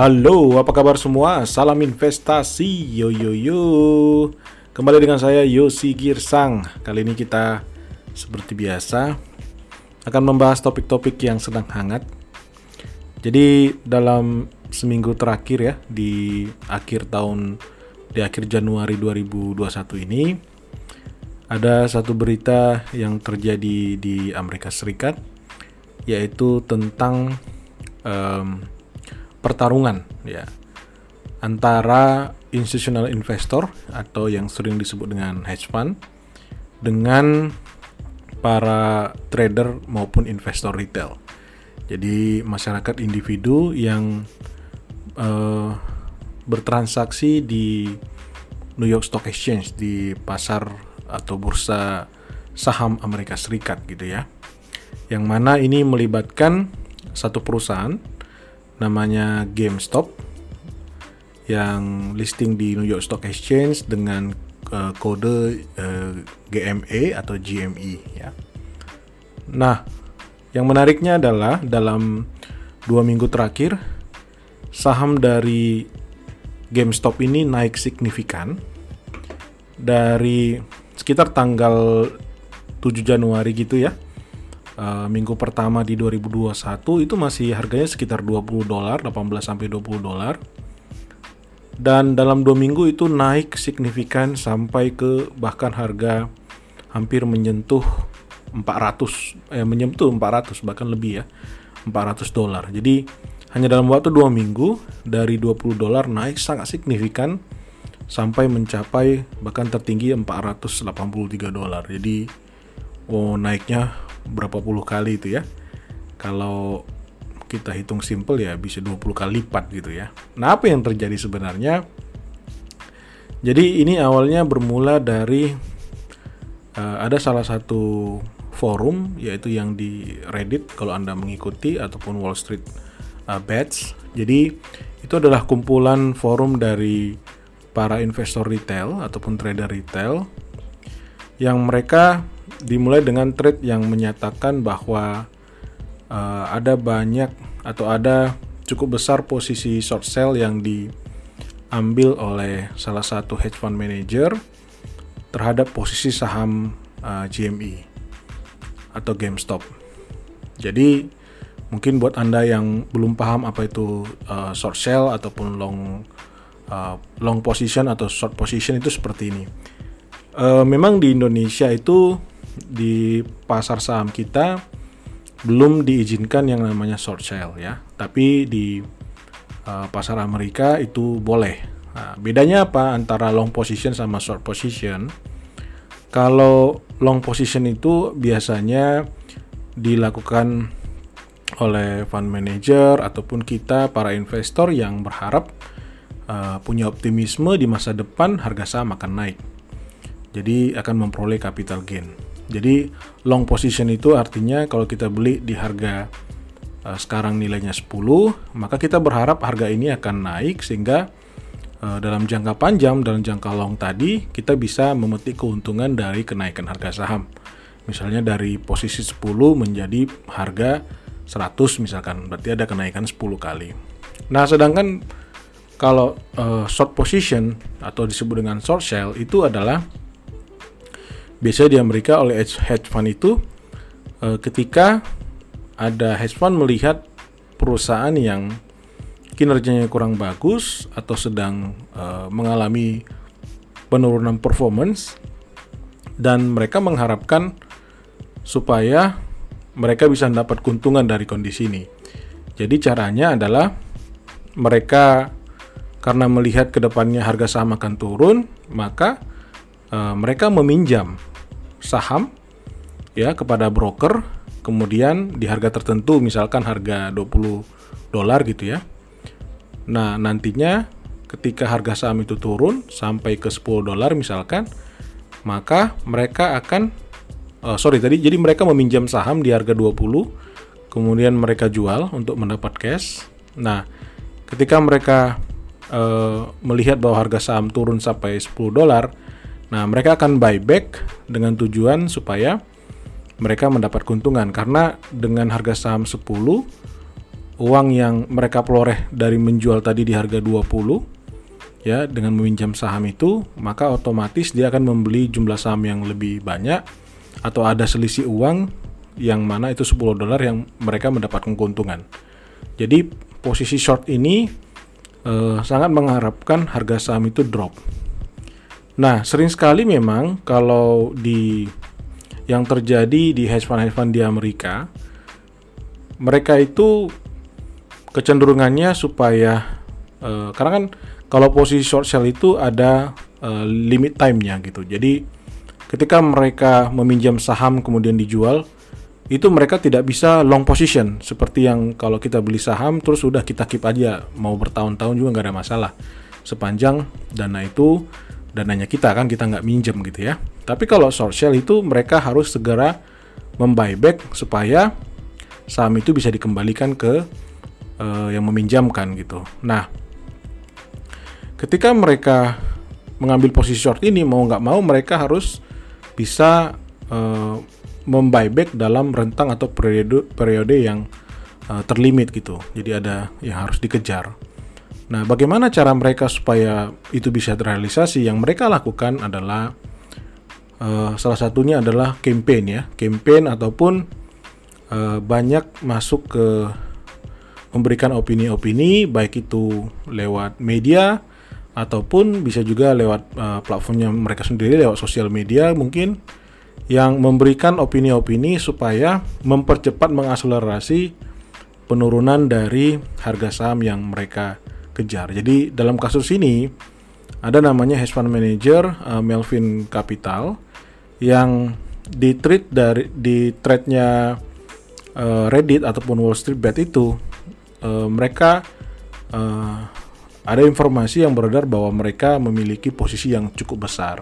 Halo, apa kabar semua? Salam investasi, yo yo yo. Kembali dengan saya Yosi Girsang. Kali ini kita seperti biasa akan membahas topik-topik yang sedang hangat. Jadi dalam seminggu terakhir ya di akhir tahun di akhir Januari 2021 ini ada satu berita yang terjadi di Amerika Serikat yaitu tentang um, pertarungan ya antara institutional investor atau yang sering disebut dengan hedge fund dengan para trader maupun investor retail. Jadi masyarakat individu yang uh, bertransaksi di New York Stock Exchange di pasar atau bursa saham Amerika Serikat gitu ya. Yang mana ini melibatkan satu perusahaan namanya GameStop yang listing di New York Stock Exchange dengan uh, kode uh, GME atau GME ya. Nah, yang menariknya adalah dalam dua minggu terakhir saham dari GameStop ini naik signifikan dari sekitar tanggal 7 Januari gitu ya uh, minggu pertama di 2021 itu masih harganya sekitar 20 dolar, 18 sampai 20 dolar. Dan dalam dua minggu itu naik signifikan sampai ke bahkan harga hampir menyentuh 400 eh menyentuh 400 bahkan lebih ya 400 dolar. Jadi hanya dalam waktu dua minggu dari 20 dolar naik sangat signifikan sampai mencapai bahkan tertinggi 483 dolar. Jadi oh naiknya berapa puluh kali itu ya. Kalau kita hitung simple ya bisa 20 kali lipat gitu ya. Nah, apa yang terjadi sebenarnya? Jadi ini awalnya bermula dari uh, ada salah satu forum yaitu yang di Reddit kalau Anda mengikuti ataupun Wall Street uh, Bets. Jadi itu adalah kumpulan forum dari para investor retail ataupun trader retail yang mereka dimulai dengan trade yang menyatakan bahwa uh, ada banyak atau ada cukup besar posisi short sell yang diambil oleh salah satu hedge fund manager terhadap posisi saham uh, GME atau GameStop. Jadi mungkin buat anda yang belum paham apa itu uh, short sell ataupun long uh, long position atau short position itu seperti ini. Uh, memang di Indonesia itu di pasar saham kita belum diizinkan yang namanya short sale ya, tapi di uh, pasar Amerika itu boleh. Nah, bedanya apa antara long position sama short position? Kalau long position itu biasanya dilakukan oleh fund manager ataupun kita para investor yang berharap uh, punya optimisme di masa depan harga saham akan naik. Jadi akan memperoleh capital gain. Jadi long position itu artinya kalau kita beli di harga uh, sekarang nilainya 10, maka kita berharap harga ini akan naik sehingga uh, dalam jangka panjang dalam jangka long tadi kita bisa memetik keuntungan dari kenaikan harga saham. Misalnya dari posisi 10 menjadi harga 100 misalkan, berarti ada kenaikan 10 kali. Nah, sedangkan kalau uh, short position atau disebut dengan short sell itu adalah biasanya di Amerika oleh hedge fund itu uh, ketika ada hedge fund melihat perusahaan yang kinerjanya kurang bagus atau sedang uh, mengalami penurunan performance dan mereka mengharapkan supaya mereka bisa mendapat keuntungan dari kondisi ini. Jadi caranya adalah mereka karena melihat ke depannya harga saham akan turun, maka uh, mereka meminjam saham ya kepada broker kemudian di harga tertentu misalkan harga 20 dolar gitu ya. Nah, nantinya ketika harga saham itu turun sampai ke 10 dolar misalkan, maka mereka akan uh, sorry tadi jadi mereka meminjam saham di harga 20 kemudian mereka jual untuk mendapat cash. Nah, ketika mereka uh, melihat bahwa harga saham turun sampai 10 dolar, Nah, mereka akan buyback dengan tujuan supaya mereka mendapat keuntungan karena dengan harga saham 10 uh, uang yang mereka peroleh dari menjual tadi di harga 20 ya dengan meminjam saham itu maka otomatis dia akan membeli jumlah saham yang lebih banyak atau ada selisih uang yang mana itu 10 dolar yang mereka mendapatkan keuntungan. Jadi posisi short ini eh, sangat mengharapkan harga saham itu drop. Nah, sering sekali memang kalau di yang terjadi di hedge fund hedge fund di Amerika, mereka itu kecenderungannya supaya uh, karena kan kalau posisi short sell itu ada uh, limit time-nya gitu. Jadi ketika mereka meminjam saham kemudian dijual, itu mereka tidak bisa long position. Seperti yang kalau kita beli saham terus sudah kita keep aja. Mau bertahun-tahun juga nggak ada masalah. Sepanjang dana itu dananya kita kan kita nggak minjem gitu ya. Tapi kalau short sell itu mereka harus segera membuyback supaya saham itu bisa dikembalikan ke uh, yang meminjamkan gitu. Nah, ketika mereka mengambil posisi short ini mau nggak mau mereka harus bisa uh, membuyback dalam rentang atau periode periode yang uh, terlimit gitu. Jadi ada yang harus dikejar. Nah, bagaimana cara mereka supaya itu bisa terrealisasi? Yang mereka lakukan adalah uh, salah satunya adalah campaign ya, campaign ataupun uh, banyak masuk ke memberikan opini-opini baik itu lewat media ataupun bisa juga lewat uh, platformnya mereka sendiri lewat sosial media mungkin yang memberikan opini-opini supaya mempercepat mengakselerasi penurunan dari harga saham yang mereka kejar. Jadi dalam kasus ini ada namanya hedge fund manager uh, Melvin Capital yang di trade dari di trade-nya uh, Reddit ataupun Wall Street Bet itu uh, mereka uh, ada informasi yang beredar bahwa mereka memiliki posisi yang cukup besar.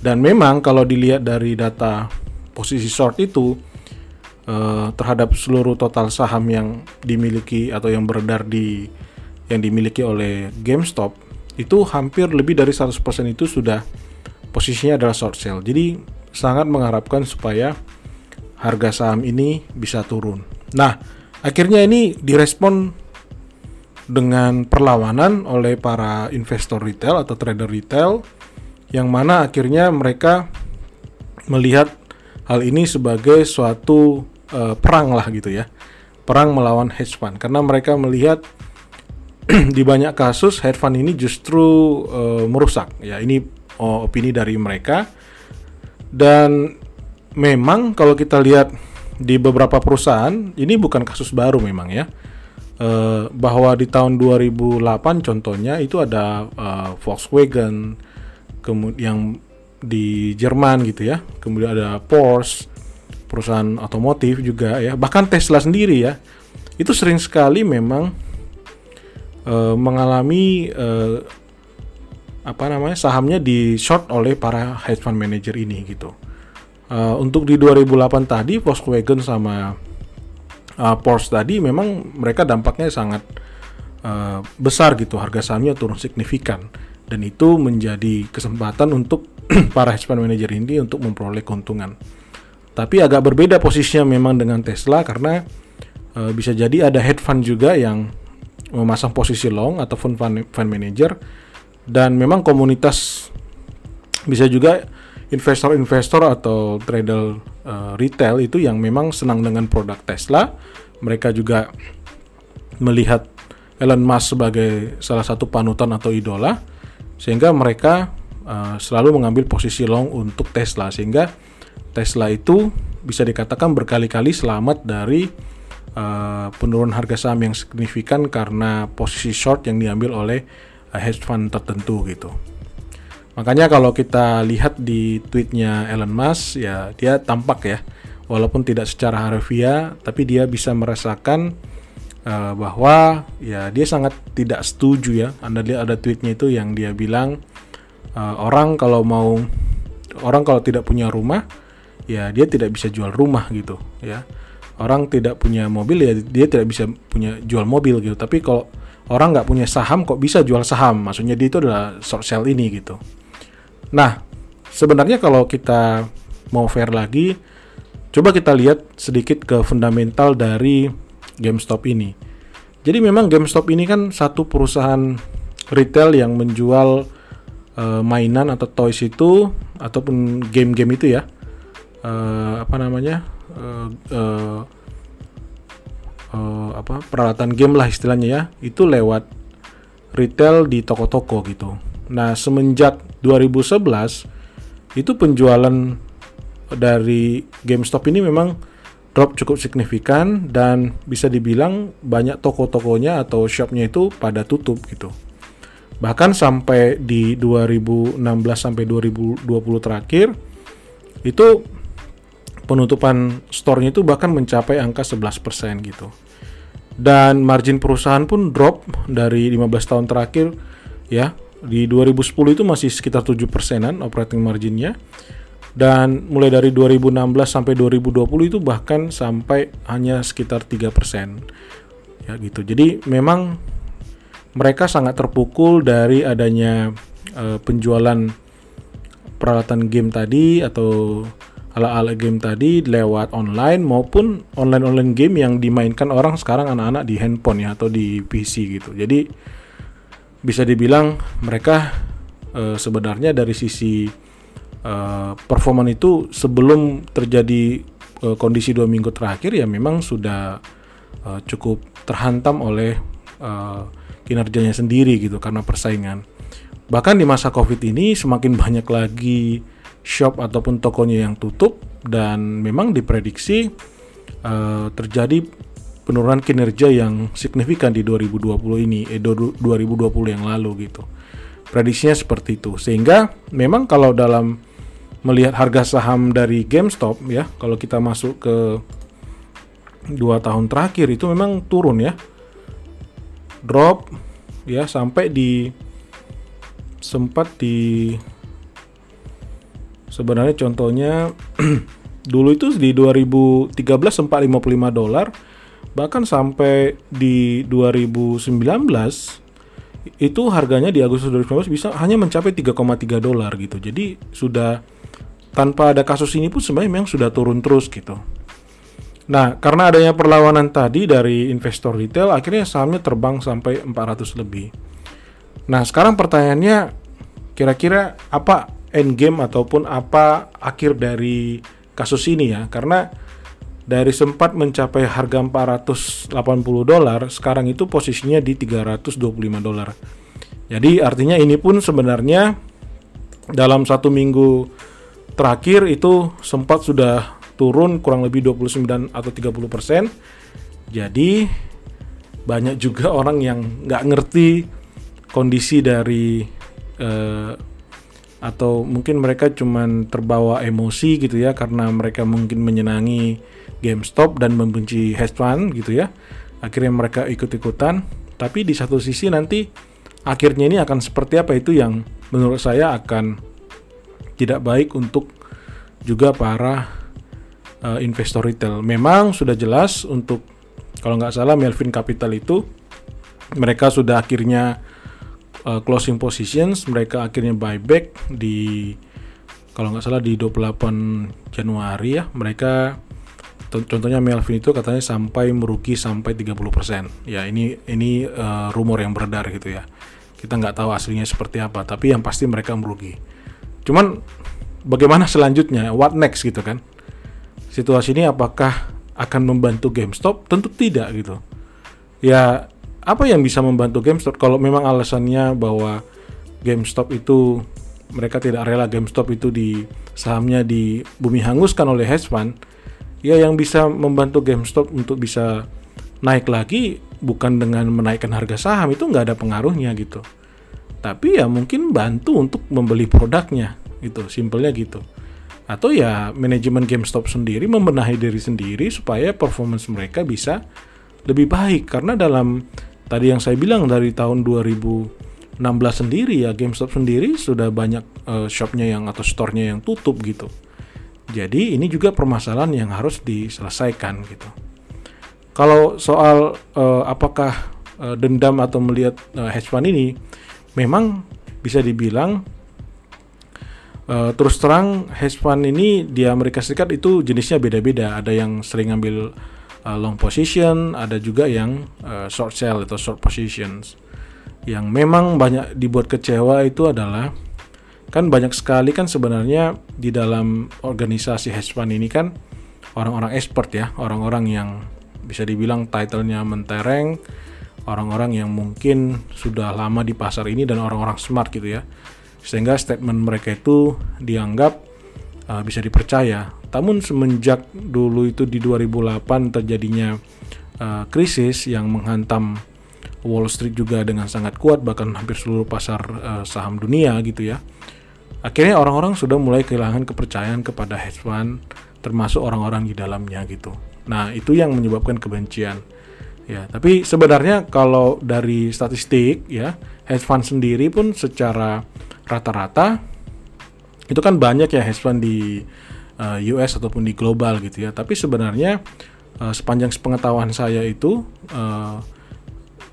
Dan memang kalau dilihat dari data posisi short itu terhadap seluruh total saham yang dimiliki atau yang beredar di yang dimiliki oleh GameStop itu hampir lebih dari 100% itu sudah posisinya adalah short sale. Jadi sangat mengharapkan supaya harga saham ini bisa turun. Nah, Akhirnya ini direspon dengan perlawanan oleh para investor retail atau trader retail yang mana akhirnya mereka melihat hal ini sebagai suatu uh, perang lah gitu ya. Perang melawan hedge fund karena mereka melihat di banyak kasus fund ini justru uh, merusak. Ya, ini oh, opini dari mereka. Dan memang kalau kita lihat di beberapa perusahaan ini bukan kasus baru memang ya uh, bahwa di tahun 2008 contohnya itu ada uh, Volkswagen kemudian di Jerman gitu ya kemudian ada Porsche perusahaan otomotif juga ya bahkan Tesla sendiri ya itu sering sekali memang uh, mengalami uh, apa namanya sahamnya di short oleh para hedge fund manager ini gitu. Uh, untuk di 2008 tadi Volkswagen sama uh, Porsche tadi memang mereka dampaknya sangat uh, besar gitu. Harga sahamnya turun signifikan. Dan itu menjadi kesempatan untuk para hedge fund manager ini untuk memperoleh keuntungan. Tapi agak berbeda posisinya memang dengan Tesla karena uh, bisa jadi ada hedge fund juga yang memasang posisi long ataupun fund, manager dan memang komunitas bisa juga investor-investor atau trader uh, retail itu yang memang senang dengan produk Tesla. Mereka juga melihat Elon Musk sebagai salah satu panutan atau idola, sehingga mereka uh, selalu mengambil posisi long untuk Tesla, sehingga Tesla itu bisa dikatakan berkali-kali selamat dari uh, penurunan harga saham yang signifikan karena posisi short yang diambil oleh uh, hedge fund tertentu gitu. Makanya kalau kita lihat di tweetnya Elon Musk, ya dia tampak ya, walaupun tidak secara harfiah, tapi dia bisa merasakan uh, bahwa ya dia sangat tidak setuju ya. Anda lihat ada tweetnya itu yang dia bilang uh, orang kalau mau orang kalau tidak punya rumah, ya dia tidak bisa jual rumah gitu ya. Orang tidak punya mobil ya dia tidak bisa punya jual mobil gitu. Tapi kalau orang nggak punya saham kok bisa jual saham? Maksudnya dia itu adalah short sell ini gitu. Nah, sebenarnya kalau kita mau fair lagi, coba kita lihat sedikit ke fundamental dari GameStop ini. Jadi memang GameStop ini kan satu perusahaan retail yang menjual uh, mainan atau toys itu ataupun game-game itu ya. Uh, apa namanya? Uh, uh, apa peralatan game lah istilahnya ya. Itu lewat retail di toko-toko gitu. Nah, semenjak 2011 itu penjualan dari GameStop ini memang drop cukup signifikan dan bisa dibilang banyak toko-tokonya atau shopnya itu pada tutup gitu. Bahkan sampai di 2016 sampai 2020 terakhir itu penutupan store-nya itu bahkan mencapai angka 11% gitu. Dan margin perusahaan pun drop dari 15 tahun terakhir ya. Di 2010 itu masih sekitar 7 persenan operating marginnya dan mulai dari 2016 sampai 2020 itu bahkan sampai hanya sekitar 3%. Ya gitu. Jadi memang mereka sangat terpukul dari adanya uh, penjualan peralatan game tadi atau ala-ala game tadi lewat online maupun online-online game yang dimainkan orang sekarang anak-anak di handphone ya atau di PC gitu. Jadi bisa dibilang mereka uh, sebenarnya dari sisi uh, performan itu sebelum terjadi uh, kondisi dua minggu terakhir ya memang sudah uh, cukup terhantam oleh uh, kinerjanya sendiri gitu karena persaingan. Bahkan di masa Covid ini semakin banyak lagi shop ataupun tokonya yang tutup dan memang diprediksi uh, terjadi penurunan kinerja yang signifikan di 2020 ini eh 2020 yang lalu gitu. Prediksinya seperti itu. Sehingga memang kalau dalam melihat harga saham dari GameStop ya, kalau kita masuk ke dua tahun terakhir itu memang turun ya, drop ya sampai di sempat di sebenarnya contohnya dulu itu di 2013 sempat 55 dolar bahkan sampai di 2019 itu harganya di Agustus 2019 bisa hanya mencapai 3,3 dolar gitu jadi sudah tanpa ada kasus ini pun sebenarnya memang sudah turun terus gitu. Nah, karena adanya perlawanan tadi dari investor retail, akhirnya sahamnya terbang sampai 400 lebih. Nah, sekarang pertanyaannya, kira-kira apa end game ataupun apa akhir dari kasus ini ya? Karena dari sempat mencapai harga 480 dolar, sekarang itu posisinya di 325 dolar. Jadi artinya ini pun sebenarnya dalam satu minggu terakhir itu sempat sudah turun kurang lebih 29 atau 30 persen. Jadi banyak juga orang yang nggak ngerti kondisi dari uh, atau mungkin mereka cuman terbawa emosi gitu ya karena mereka mungkin menyenangi GameStop dan membenci hedge fund gitu ya. Akhirnya mereka ikut-ikutan, tapi di satu sisi nanti akhirnya ini akan seperti apa itu yang menurut saya akan tidak baik untuk juga para uh, investor retail. Memang sudah jelas untuk kalau nggak salah Melvin Capital itu mereka sudah akhirnya uh, closing positions, mereka akhirnya buyback di kalau nggak salah di 28 Januari ya, mereka contohnya Melvin itu katanya sampai merugi sampai 30%. Ya, ini ini uh, rumor yang beredar gitu ya. Kita nggak tahu aslinya seperti apa, tapi yang pasti mereka merugi. Cuman bagaimana selanjutnya? What next gitu kan? Situasi ini apakah akan membantu GameStop? Tentu tidak gitu. Ya apa yang bisa membantu GameStop? Kalau memang alasannya bahwa GameStop itu mereka tidak rela GameStop itu di sahamnya di bumi hanguskan oleh hedge fund ya yang bisa membantu GameStop untuk bisa naik lagi bukan dengan menaikkan harga saham itu nggak ada pengaruhnya gitu. Tapi ya mungkin bantu untuk membeli produknya gitu. Simpelnya gitu. Atau ya manajemen GameStop sendiri membenahi diri sendiri supaya performance mereka bisa lebih baik. Karena dalam tadi yang saya bilang dari tahun 2016 sendiri ya GameStop sendiri sudah banyak uh, shopnya yang atau store-nya yang tutup gitu jadi ini juga permasalahan yang harus diselesaikan gitu kalau soal uh, apakah uh, dendam atau melihat uh, hedge fund ini memang bisa dibilang uh, terus terang hedge fund ini di Amerika Serikat itu jenisnya beda-beda. Ada yang sering ngambil uh, long position, ada juga yang uh, short sell atau short positions. Yang memang banyak dibuat kecewa itu adalah kan banyak sekali kan sebenarnya di dalam organisasi hedge fund ini kan orang-orang expert ya, orang-orang yang bisa dibilang titlenya mentereng, orang-orang yang mungkin sudah lama di pasar ini dan orang-orang smart gitu ya. Sehingga statement mereka itu dianggap uh, bisa dipercaya. Namun semenjak dulu itu di 2008 terjadinya uh, krisis yang menghantam Wall Street juga dengan sangat kuat bahkan hampir seluruh pasar uh, saham dunia gitu ya. Akhirnya orang-orang sudah mulai kehilangan kepercayaan kepada hedge fund termasuk orang-orang di dalamnya gitu. Nah, itu yang menyebabkan kebencian. Ya, tapi sebenarnya kalau dari statistik ya, hedge fund sendiri pun secara rata-rata itu kan banyak ya hedge fund di uh, eh, US ataupun di global gitu ya. Tapi sebenarnya uh, sepanjang sepengetahuan saya itu uh,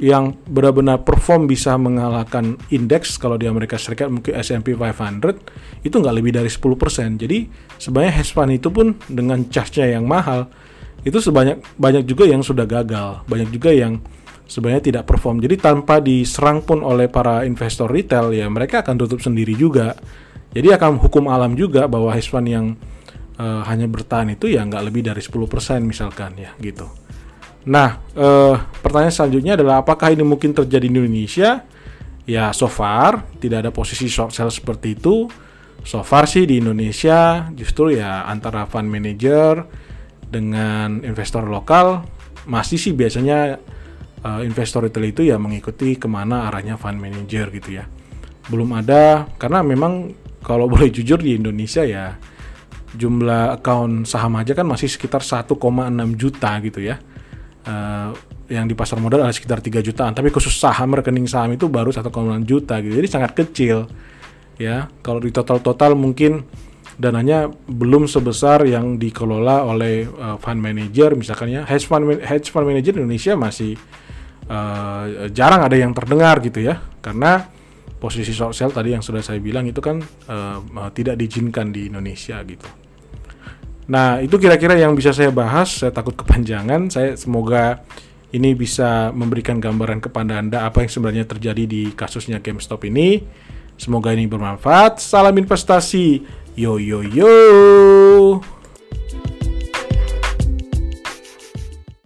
yang benar-benar perform bisa mengalahkan indeks kalau di Amerika Serikat mungkin S&P 500 itu nggak lebih dari 10%. Jadi sebenarnya hedge fund itu pun dengan charge-nya yang mahal itu sebanyak banyak juga yang sudah gagal, banyak juga yang sebenarnya tidak perform. Jadi tanpa diserang pun oleh para investor retail ya mereka akan tutup sendiri juga. Jadi akan hukum alam juga bahwa hedge fund yang uh, hanya bertahan itu ya nggak lebih dari 10% misalkan ya gitu. Nah, eh, pertanyaan selanjutnya adalah apakah ini mungkin terjadi di Indonesia? Ya, so far tidak ada posisi short sell seperti itu. So far sih di Indonesia justru ya antara fund manager dengan investor lokal masih sih biasanya uh, investor retail itu ya mengikuti ke mana arahnya fund manager gitu ya. Belum ada karena memang kalau boleh jujur di Indonesia ya jumlah account saham aja kan masih sekitar 1,6 juta gitu ya. Uh, yang di pasar modal ada sekitar 3 jutaan. Tapi khusus saham rekening saham itu baru 1,6 juta gitu. Jadi sangat kecil ya. Kalau di total total mungkin dananya belum sebesar yang dikelola oleh uh, fund manager. Misalkan ya hedge fund hedge fund manager di Indonesia masih uh, jarang ada yang terdengar gitu ya. Karena posisi short sell tadi yang sudah saya bilang itu kan uh, tidak diizinkan di Indonesia gitu Nah, itu kira-kira yang bisa saya bahas. Saya takut kepanjangan. Saya semoga ini bisa memberikan gambaran kepada Anda apa yang sebenarnya terjadi di kasusnya GameStop ini. Semoga ini bermanfaat. Salam investasi. Yo yo yo.